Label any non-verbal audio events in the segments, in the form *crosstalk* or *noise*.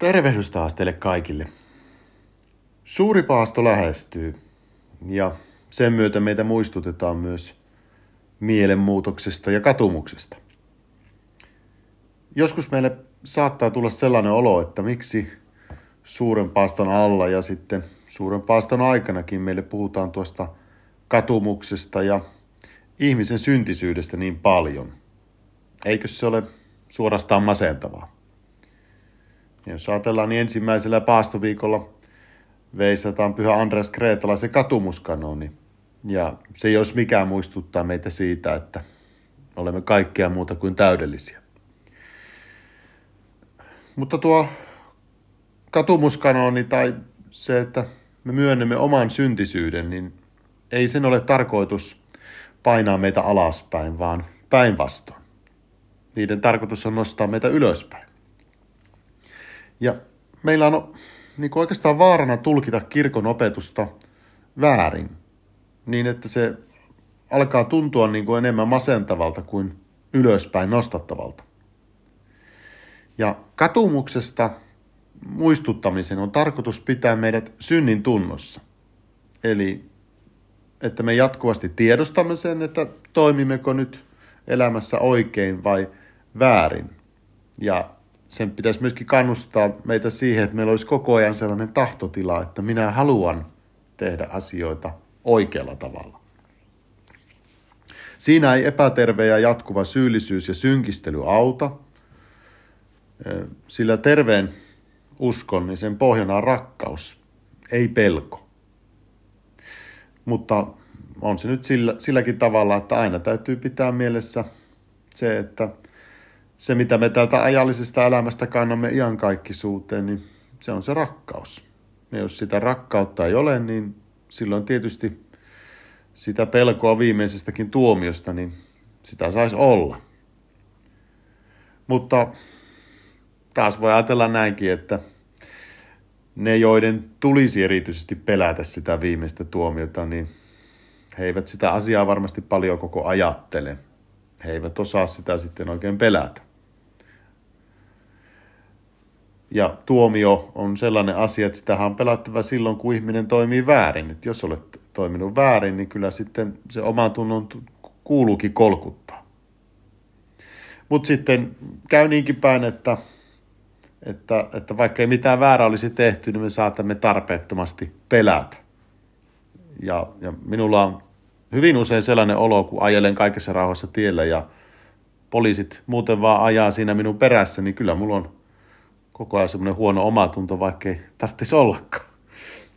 Tervehdys taas teille kaikille. Suuri paasto lähestyy ja sen myötä meitä muistutetaan myös mielenmuutoksesta ja katumuksesta. Joskus meille saattaa tulla sellainen olo, että miksi suuren paaston alla ja sitten suuren paaston aikanakin meille puhutaan tuosta katumuksesta ja ihmisen syntisyydestä niin paljon. Eikö se ole suorastaan masentavaa? Ja jos ajatellaan, niin ensimmäisellä paastoviikolla veisataan pyhä Andreas Kreetalaisen katumuskanoni. Ja se jos mikään muistuttaa meitä siitä, että olemme kaikkea muuta kuin täydellisiä. Mutta tuo katumuskanoni tai se, että me myönnämme oman syntisyyden, niin ei sen ole tarkoitus painaa meitä alaspäin, vaan päinvastoin. Niiden tarkoitus on nostaa meitä ylöspäin. Ja meillä on niin kuin oikeastaan vaarana tulkita kirkon opetusta väärin, niin että se alkaa tuntua niin kuin enemmän masentavalta kuin ylöspäin nostattavalta. Ja katumuksesta muistuttamisen on tarkoitus pitää meidät synnin tunnossa. Eli että me jatkuvasti tiedostamme sen, että toimimmeko nyt elämässä oikein vai väärin. Ja sen pitäisi myöskin kannustaa meitä siihen, että meillä olisi koko ajan sellainen tahtotila, että minä haluan tehdä asioita oikealla tavalla. Siinä ei epäterve ja jatkuva syyllisyys ja synkistely auta, sillä terveen uskon, niin sen pohjana on rakkaus, ei pelko. Mutta on se nyt sillä, silläkin tavalla, että aina täytyy pitää mielessä se, että se, mitä me täältä ajallisesta elämästä kannamme iankaikkisuuteen, niin se on se rakkaus. Ja jos sitä rakkautta ei ole, niin silloin tietysti sitä pelkoa viimeisestäkin tuomiosta, niin sitä saisi olla. Mutta taas voi ajatella näinkin, että ne, joiden tulisi erityisesti pelätä sitä viimeistä tuomiota, niin he eivät sitä asiaa varmasti paljon koko ajattele. He eivät osaa sitä sitten oikein pelätä. Ja tuomio on sellainen asia, että sitä on pelättävä silloin, kun ihminen toimii väärin. Että jos olet toiminut väärin, niin kyllä sitten se oman tunnon kuuluukin kolkuttaa. Mutta sitten käy niinkin päin, että, että, että vaikka ei mitään väärää olisi tehty, niin me saatamme tarpeettomasti pelätä. Ja, ja minulla on hyvin usein sellainen olo, kun ajelen kaikessa rauhassa tiellä ja poliisit muuten vaan ajaa siinä minun perässä, niin kyllä mulla on koko ajan semmoinen huono omatunto, vaikka ei tarvitsisi ollakaan.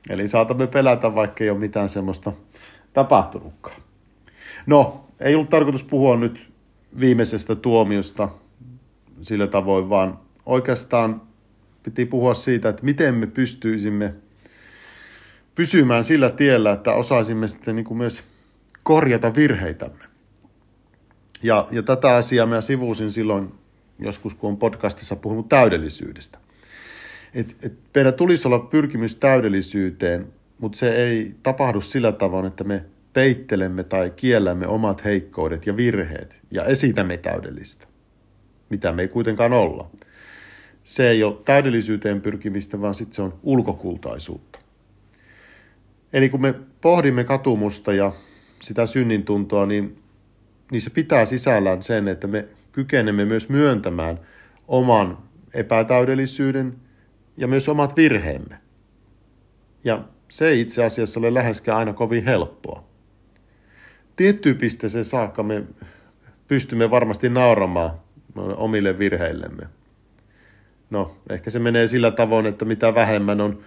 Eli saatamme pelätä, vaikka ei ole mitään semmoista tapahtunutkaan. No, ei ollut tarkoitus puhua nyt viimeisestä tuomiosta sillä tavoin, vaan oikeastaan piti puhua siitä, että miten me pystyisimme pysymään sillä tiellä, että osaisimme sitten niin kuin myös korjata virheitämme. Ja, ja tätä asiaa mä sivuusin silloin joskus, kun on podcastissa puhunut täydellisyydestä. Et, et meidän tulisi olla pyrkimys täydellisyyteen, mutta se ei tapahdu sillä tavoin, että me peittelemme tai kiellämme omat heikkoudet ja virheet ja esitämme täydellistä, mitä me ei kuitenkaan olla. Se ei ole täydellisyyteen pyrkimistä, vaan sitten se on ulkokultaisuutta. Eli kun me pohdimme katumusta ja sitä synnintuntoa, niin, niin se pitää sisällään sen, että me kykenemme myös myöntämään oman epätäydellisyyden ja myös omat virheemme. Ja se ei itse asiassa ole läheskään aina kovin helppoa. Tiettyyn pisteeseen saakka me pystymme varmasti nauramaan omille virheillemme. No, ehkä se menee sillä tavoin, että mitä vähemmän on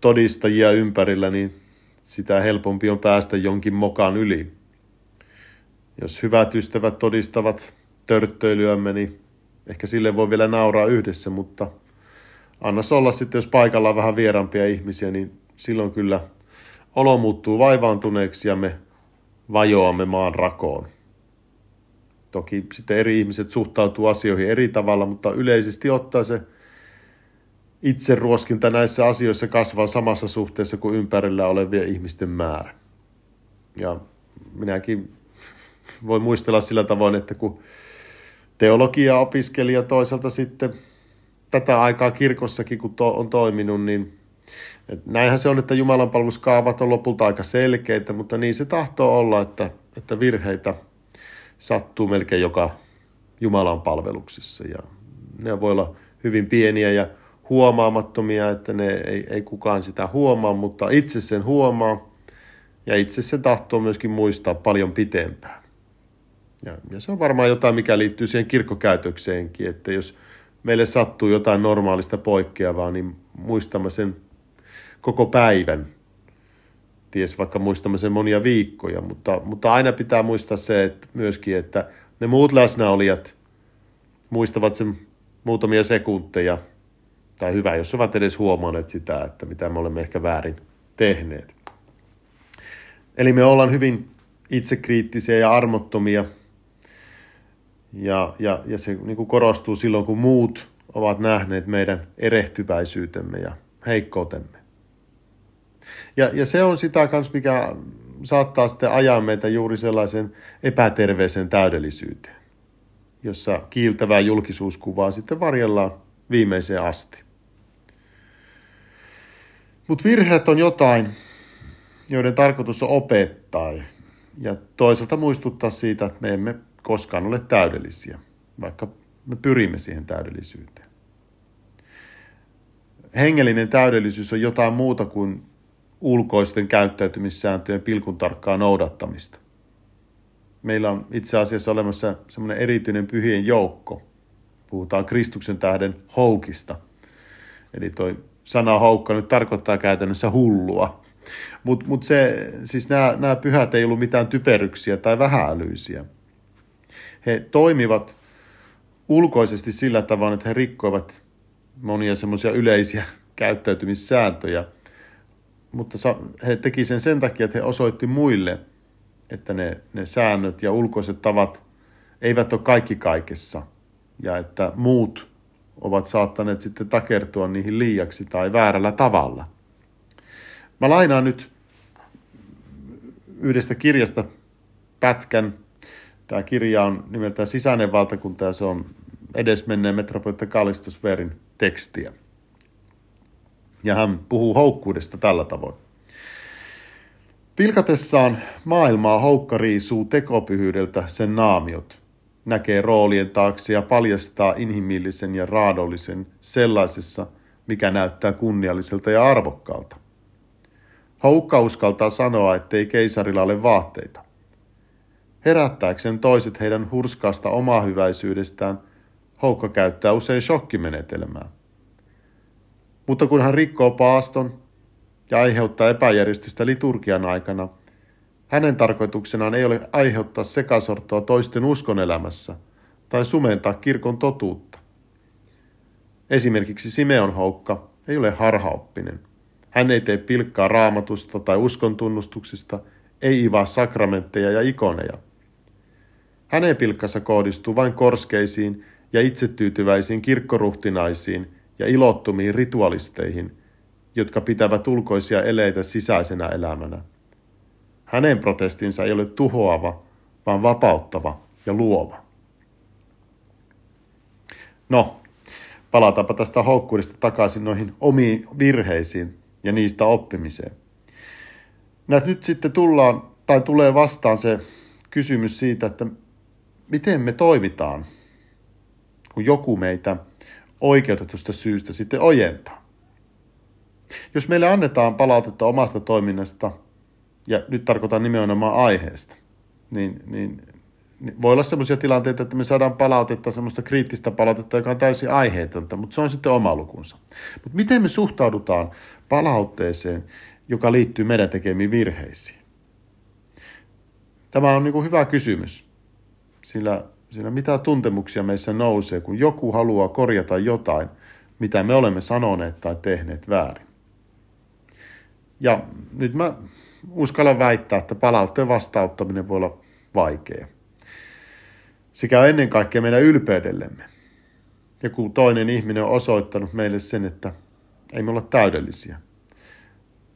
todistajia ympärillä, niin sitä helpompi on päästä jonkin mokan yli. Jos hyvät ystävät todistavat törttöilyämme, niin ehkä sille voi vielä nauraa yhdessä, mutta anna olla sitten, jos paikalla on vähän vierampia ihmisiä, niin silloin kyllä olo muuttuu vaivaantuneeksi ja me vajoamme maan rakoon. Toki sitten eri ihmiset suhtautuu asioihin eri tavalla, mutta yleisesti ottaa se itse ruoskinta näissä asioissa kasvaa samassa suhteessa kuin ympärillä olevien ihmisten määrä. Ja minäkin voin muistella sillä tavoin, että kun teologia-opiskelija toisaalta sitten tätä aikaa kirkossakin, kun to, on toiminut, niin et näinhän se on, että Jumalan palveluskaavat on lopulta aika selkeitä, mutta niin se tahtoo olla, että, että virheitä sattuu melkein joka Jumalan palveluksessa. Ja ne voi olla hyvin pieniä ja huomaamattomia, että ne ei, ei kukaan sitä huomaa, mutta itse sen huomaa ja itse se tahtoo myöskin muistaa paljon pitempään. Ja, ja se on varmaan jotain, mikä liittyy siihen kirkkokäytökseenkin, että jos meille sattuu jotain normaalista poikkeavaa, niin muistamme sen koko päivän. Ties vaikka muistamme sen monia viikkoja, mutta, mutta aina pitää muistaa se että myöskin, että ne muut läsnäolijat muistavat sen muutamia sekunteja, tai hyvä, jos ovat edes huomanneet sitä, että mitä me olemme ehkä väärin tehneet. Eli me ollaan hyvin itsekriittisiä ja armottomia, ja, ja, ja se niin kuin korostuu silloin, kun muut ovat nähneet meidän erehtyväisyytemme ja heikkoutemme. Ja, ja se on sitä kans, mikä saattaa sitten ajaa meitä juuri sellaisen epäterveeseen täydellisyyteen, jossa kiiltävää julkisuuskuvaa sitten varjellaan viimeiseen asti. Mutta virheet on jotain, joiden tarkoitus on opettaa ja toisaalta muistuttaa siitä, että me emme koskaan ole täydellisiä, vaikka me pyrimme siihen täydellisyyteen. Hengellinen täydellisyys on jotain muuta kuin ulkoisten käyttäytymissääntöjen pilkun tarkkaa noudattamista. Meillä on itse asiassa olemassa semmoinen erityinen pyhien joukko. Puhutaan Kristuksen tähden houkista. Eli toi sana houkka nyt tarkoittaa käytännössä hullua. Mutta mut se, siis nämä pyhät ei ollut mitään typeryksiä tai vähäälyisiä. He toimivat ulkoisesti sillä tavalla, että he rikkoivat monia semmoisia yleisiä *laughs* käyttäytymissääntöjä – mutta he teki sen sen takia, että he osoitti muille, että ne, ne säännöt ja ulkoiset tavat eivät ole kaikki kaikessa ja että muut ovat saattaneet sitten takertua niihin liiaksi tai väärällä tavalla. Mä lainaan nyt yhdestä kirjasta pätkän. Tämä kirja on nimeltään Sisäinen valtakunta ja se on edesmenneen metropolitta Kallistusverin tekstiä. Ja hän puhuu houkkuudesta tällä tavoin. Pilkatessaan maailmaa houkka riisuu tekopyhyydeltä sen naamiot, näkee roolien taakse ja paljastaa inhimillisen ja raadollisen sellaisessa, mikä näyttää kunnialliselta ja arvokkaalta. Houkka uskaltaa sanoa, ettei keisarilla ole vaatteita. Herättääkseen toiset heidän hurskaasta omahyväisyydestään, Houkka käyttää usein shokkimenetelmää. Mutta kun hän rikkoo paaston ja aiheuttaa epäjärjestystä liturgian aikana, hänen tarkoituksenaan ei ole aiheuttaa sekasortoa toisten uskonelämässä tai sumentaa kirkon totuutta. Esimerkiksi Simeon Houkka ei ole harhaoppinen. Hän ei tee pilkkaa raamatusta tai uskon tunnustuksista, ei ivaa sakramentteja ja ikoneja. Hänen pilkkansa kohdistuu vain korskeisiin ja itsetyytyväisiin kirkkoruhtinaisiin – ja ilottumiin ritualisteihin, jotka pitävät ulkoisia eleitä sisäisenä elämänä. Hänen protestinsa ei ole tuhoava, vaan vapauttava ja luova. No, palataanpa tästä houkkuudesta takaisin noihin omiin virheisiin ja niistä oppimiseen. Nyt sitten tullaan, tai tulee vastaan se kysymys siitä, että miten me toimitaan, kun joku meitä oikeutetusta syystä sitten ojentaa. Jos meille annetaan palautetta omasta toiminnasta, ja nyt tarkoitan nimenomaan aiheesta, niin, niin, niin voi olla sellaisia tilanteita, että me saadaan palautetta, semmoista kriittistä palautetta, joka on täysin aiheetonta, mutta se on sitten oma lukunsa. Mutta miten me suhtaudutaan palautteeseen, joka liittyy meidän tekemiin virheisiin? Tämä on niin kuin hyvä kysymys, sillä Siinä mitä tuntemuksia meissä nousee, kun joku haluaa korjata jotain, mitä me olemme sanoneet tai tehneet väärin. Ja nyt mä uskallan väittää, että palautteen vastauttaminen voi olla vaikea. Sekä ennen kaikkea meidän ylpeydellemme. Ja kun toinen ihminen on osoittanut meille sen, että ei me olla täydellisiä.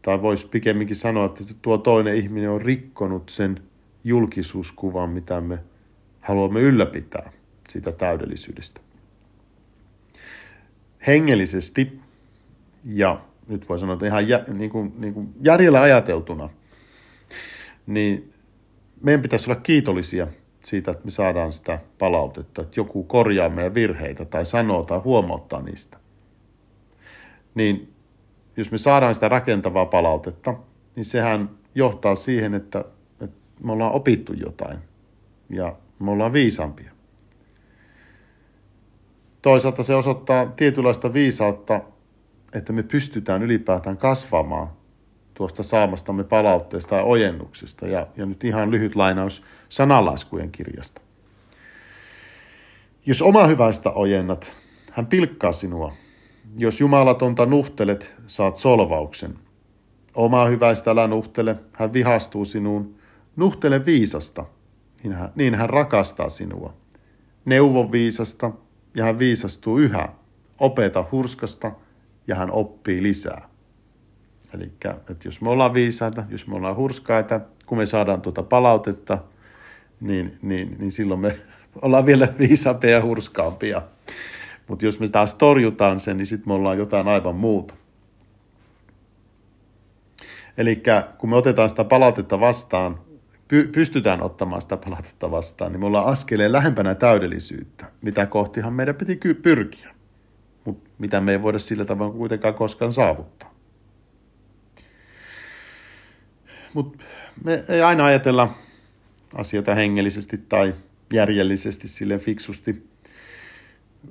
Tai voisi pikemminkin sanoa, että tuo toinen ihminen on rikkonut sen julkisuuskuvan, mitä me haluamme ylläpitää sitä täydellisyydestä. hengellisesti ja nyt voi sanoa, että ihan jä, niin kuin, niin kuin järjellä ajateltuna, niin meidän pitäisi olla kiitollisia siitä, että me saadaan sitä palautetta, että joku korjaa meidän virheitä tai sanoo tai huomauttaa niistä. Niin jos me saadaan sitä rakentavaa palautetta, niin sehän johtaa siihen, että, että me ollaan opittu jotain ja me ollaan viisampia. Toisaalta se osoittaa tietynlaista viisautta, että me pystytään ylipäätään kasvamaan tuosta saamastamme palautteesta ja ojennuksesta. Ja, ja nyt ihan lyhyt lainaus sanalaskujen kirjasta. Jos oma hyväistä ojennat, hän pilkkaa sinua. Jos jumalatonta nuhtelet, saat solvauksen. Oma hyväistä älä nuhtele, hän vihastuu sinuun. Nuhtele viisasta, niin hän, rakastaa sinua. Neuvo viisasta, ja hän viisastuu yhä. Opeta hurskasta, ja hän oppii lisää. Eli että jos me ollaan viisaita, jos me ollaan hurskaita, kun me saadaan tuota palautetta, niin, niin, niin silloin me *laughs* ollaan vielä viisaampia ja hurskaampia. Mutta jos me taas torjutaan sen, niin sitten me ollaan jotain aivan muuta. Eli kun me otetaan sitä palautetta vastaan, py- pystytään ottamaan sitä palautetta vastaan, niin me ollaan askeleen lähempänä täydellisyyttä, mitä kohtihan meidän piti pyrkiä, mutta mitä me ei voida sillä tavalla kuitenkaan koskaan saavuttaa. Mutta me ei aina ajatella asioita hengellisesti tai järjellisesti sille fiksusti.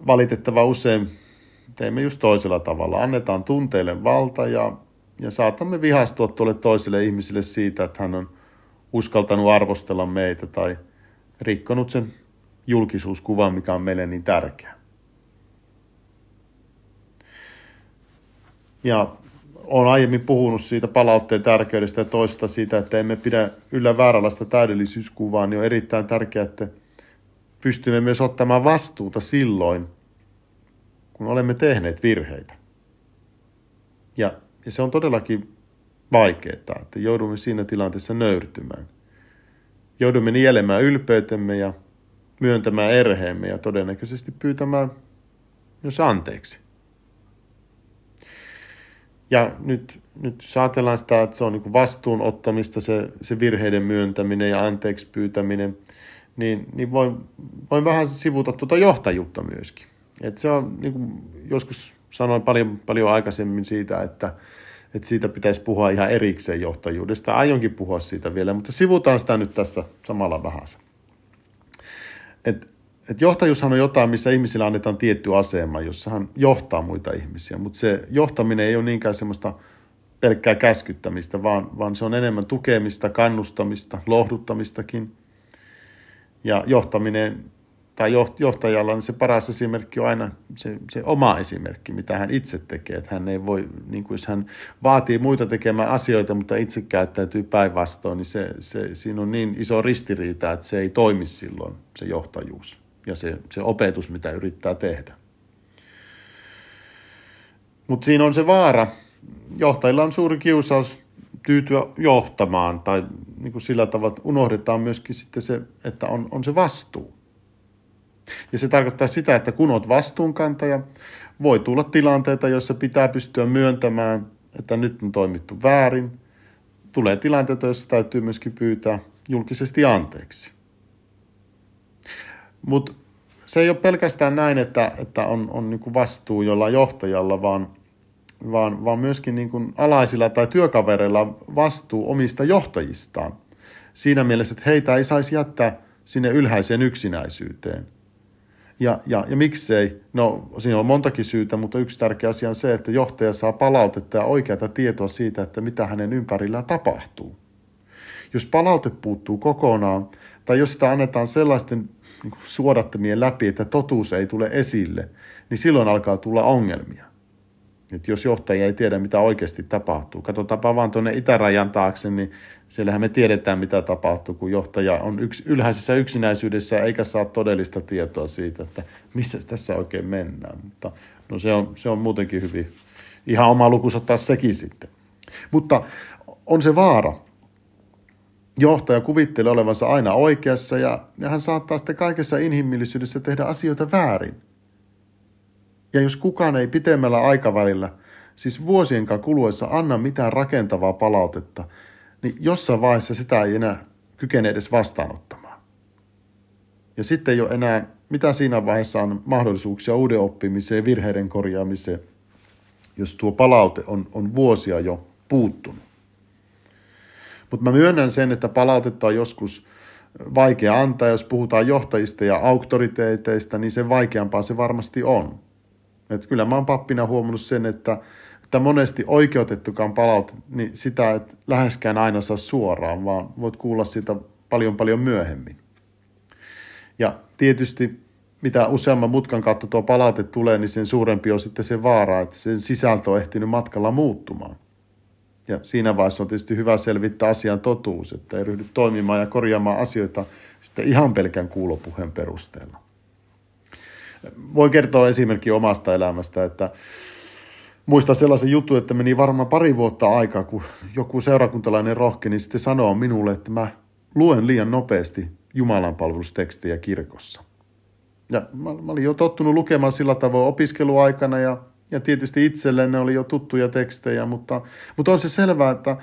Valitettava usein teemme just toisella tavalla. Annetaan tunteille valta ja, ja saatamme vihastua tuolle toiselle ihmiselle siitä, että hän on uskaltanut arvostella meitä tai rikkonut sen julkisuuskuvan, mikä on meille niin tärkeä. Ja olen aiemmin puhunut siitä palautteen tärkeydestä ja toista siitä, että emme pidä yllä vääränlaista täydellisyyskuvaa, niin on erittäin tärkeää, että pystymme myös ottamaan vastuuta silloin, kun olemme tehneet virheitä. Ja, ja se on todellakin vaikeaa, että joudumme siinä tilanteessa nöyrtymään. Joudumme nielemään ylpeytemme ja myöntämään erheemme ja todennäköisesti pyytämään myös anteeksi. Ja nyt, nyt jos ajatellaan sitä, että se on niin vastuun ottamista, se, se virheiden myöntäminen ja anteeksi pyytäminen, niin, niin voin, voin vähän sivuta tuota johtajuutta myöskin. Et se on, niin kuin joskus sanoin paljon, paljon aikaisemmin siitä, että, että siitä pitäisi puhua ihan erikseen johtajuudesta. Aionkin puhua siitä vielä, mutta sivutaan sitä nyt tässä samalla vähän. Et et johtajuushan on jotain, missä ihmisillä annetaan tietty asema, jossa hän johtaa muita ihmisiä, mutta se johtaminen ei ole niinkään semmoista pelkkää käskyttämistä, vaan, vaan se on enemmän tukemista, kannustamista, lohduttamistakin. Ja johtaminen tai johtajalla niin se paras esimerkki on aina se, se oma esimerkki, mitä hän itse tekee. Että hän ei voi, niin kuin jos hän vaatii muita tekemään asioita, mutta itse käyttäytyy päinvastoin, niin se, se, siinä on niin iso ristiriita, että se ei toimi silloin, se johtajuus ja se, se opetus, mitä yrittää tehdä. Mutta siinä on se vaara. Johtajilla on suuri kiusaus tyytyä johtamaan tai niin kuin sillä tavalla, että unohdetaan myöskin sitten se, että on, on se vastuu. Ja se tarkoittaa sitä, että kun olet vastuunkantaja, voi tulla tilanteita, joissa pitää pystyä myöntämään, että nyt on toimittu väärin. Tulee tilanteita, joissa täytyy myöskin pyytää julkisesti anteeksi. Mutta se ei ole pelkästään näin, että, että on, on niin vastuu jollain johtajalla, vaan, vaan, vaan myöskin niin kuin alaisilla tai työkavereilla vastuu omista johtajistaan. Siinä mielessä, että heitä ei saisi jättää sinne ylhäiseen yksinäisyyteen. Ja, ja, ja miksei? No, siinä on montakin syytä, mutta yksi tärkeä asia on se, että johtaja saa palautetta ja oikeata tietoa siitä, että mitä hänen ympärillään tapahtuu. Jos palaute puuttuu kokonaan, tai jos sitä annetaan sellaisten niin suodattamien läpi, että totuus ei tule esille, niin silloin alkaa tulla ongelmia. Et jos johtaja ei tiedä, mitä oikeasti tapahtuu. Katsotaanpa vaan tuonne itärajan taakse, niin siellähän me tiedetään, mitä tapahtuu, kun johtaja on yks, ylhäisessä yksinäisyydessä eikä saa todellista tietoa siitä, että missä tässä oikein mennään. Mutta no se on, se on muutenkin hyvin ihan oma lukunsa taas sekin sitten. Mutta on se vaara, johtaja kuvittelee olevansa aina oikeassa ja hän saattaa sitten kaikessa inhimillisyydessä tehdä asioita väärin. Ja jos kukaan ei pitemmällä aikavälillä, siis vuosien kuluessa anna mitään rakentavaa palautetta, niin jossain vaiheessa sitä ei enää kykene edes vastaanottamaan. Ja sitten ei ole enää, mitä siinä vaiheessa on mahdollisuuksia uuden oppimiseen, virheiden korjaamiseen, jos tuo palaute on, on vuosia jo puuttunut. Mutta mä myönnän sen, että palautetta on joskus vaikea antaa. Jos puhutaan johtajista ja auktoriteeteista, niin se vaikeampaa se varmasti on. Et kyllä mä oon pappina huomannut sen, että, että monesti oikeutettukaan palaute, niin sitä et läheskään aina saa suoraan, vaan voit kuulla sitä paljon paljon myöhemmin. Ja tietysti mitä useamman mutkan kautta tuo palaute tulee, niin sen suurempi on sitten se vaara, että sen sisältö on ehtinyt matkalla muuttumaan. Ja siinä vaiheessa on tietysti hyvä selvittää asian totuus, että ei ryhdy toimimaan ja korjaamaan asioita sitten ihan pelkän kuulopuheen perusteella. Voin kertoa esimerkki omasta elämästä, että muista sellaisen jutun, että meni varmaan pari vuotta aikaa, kun joku seurakuntalainen rohkeni niin sitten sanoo minulle, että mä luen liian nopeasti Jumalan palvelustekstejä kirkossa. Ja mä, mä olin jo tottunut lukemaan sillä tavoin opiskeluaikana ja ja tietysti itselleen ne oli jo tuttuja tekstejä, mutta, mutta on se selvää, että,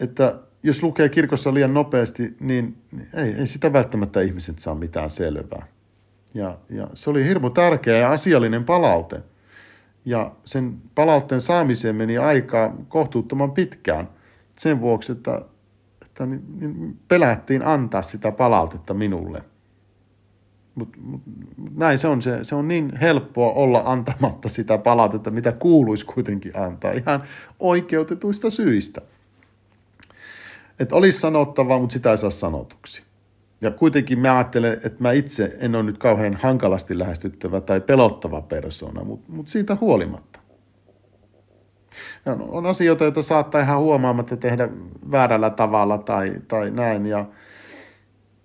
että jos lukee kirkossa liian nopeasti, niin ei, ei sitä välttämättä ihmiset saa mitään selvää. Ja, ja se oli hirmu tärkeä ja asiallinen palaute. Ja sen palautteen saamiseen meni aikaa kohtuuttoman pitkään sen vuoksi, että, että niin, niin pelättiin antaa sitä palautetta minulle – mutta mut, näin se on. Se, se on niin helppoa olla antamatta sitä palautetta, mitä kuuluisi kuitenkin antaa ihan oikeutetuista syistä. Että olisi sanottavaa, mutta sitä ei saa sanotuksi. Ja kuitenkin mä ajattelen, että mä itse en ole nyt kauhean hankalasti lähestyttävä tai pelottava persona, mutta, mutta siitä huolimatta. Ja on asioita, joita saattaa ihan huomaamatta tehdä väärällä tavalla tai, tai näin. Ja,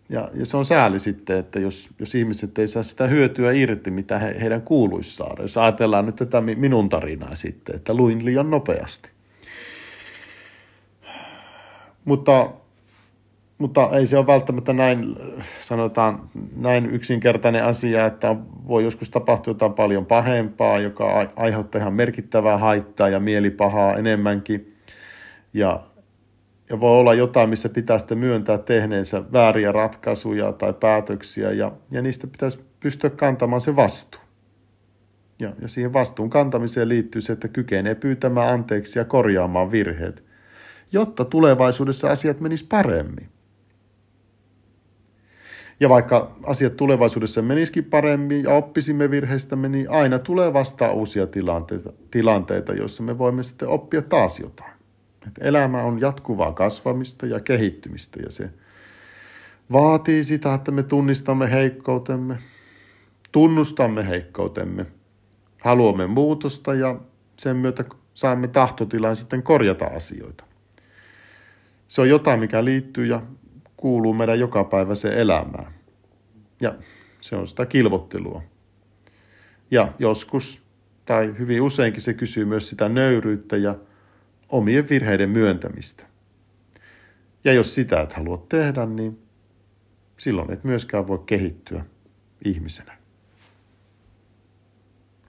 ja, ja se on sääli sitten, että jos, jos ihmiset ei saa sitä hyötyä irti, mitä he, heidän kuuluisi saada. Jos ajatellaan nyt tätä minun tarinaa sitten, että luin liian nopeasti. Mutta, mutta ei se ole välttämättä näin, sanotaan, näin yksinkertainen asia, että voi joskus tapahtua jotain paljon pahempaa, joka aiheuttaa ihan merkittävää haittaa ja mielipahaa enemmänkin. Ja ja voi olla jotain, missä pitää sitten myöntää tehneensä vääriä ratkaisuja tai päätöksiä ja, ja niistä pitäisi pystyä kantamaan se vastuu. Ja, ja siihen vastuun kantamiseen liittyy se, että kykenee pyytämään anteeksi ja korjaamaan virheet, jotta tulevaisuudessa asiat menis paremmin. Ja vaikka asiat tulevaisuudessa menisikin paremmin ja oppisimme virheistämme, niin aina tulee vastaan uusia tilanteita, tilanteita, joissa me voimme sitten oppia taas jotain. Että elämä on jatkuvaa kasvamista ja kehittymistä ja se vaatii sitä, että me tunnistamme heikkoutemme, tunnustamme heikkoutemme, haluamme muutosta ja sen myötä saamme tahtotilan sitten korjata asioita. Se on jotain, mikä liittyy ja kuuluu meidän jokapäiväiseen elämään. Ja se on sitä kilvottelua. Ja joskus, tai hyvin useinkin se kysyy myös sitä nöyryyttä ja omien virheiden myöntämistä. Ja jos sitä et halua tehdä, niin silloin et myöskään voi kehittyä ihmisenä.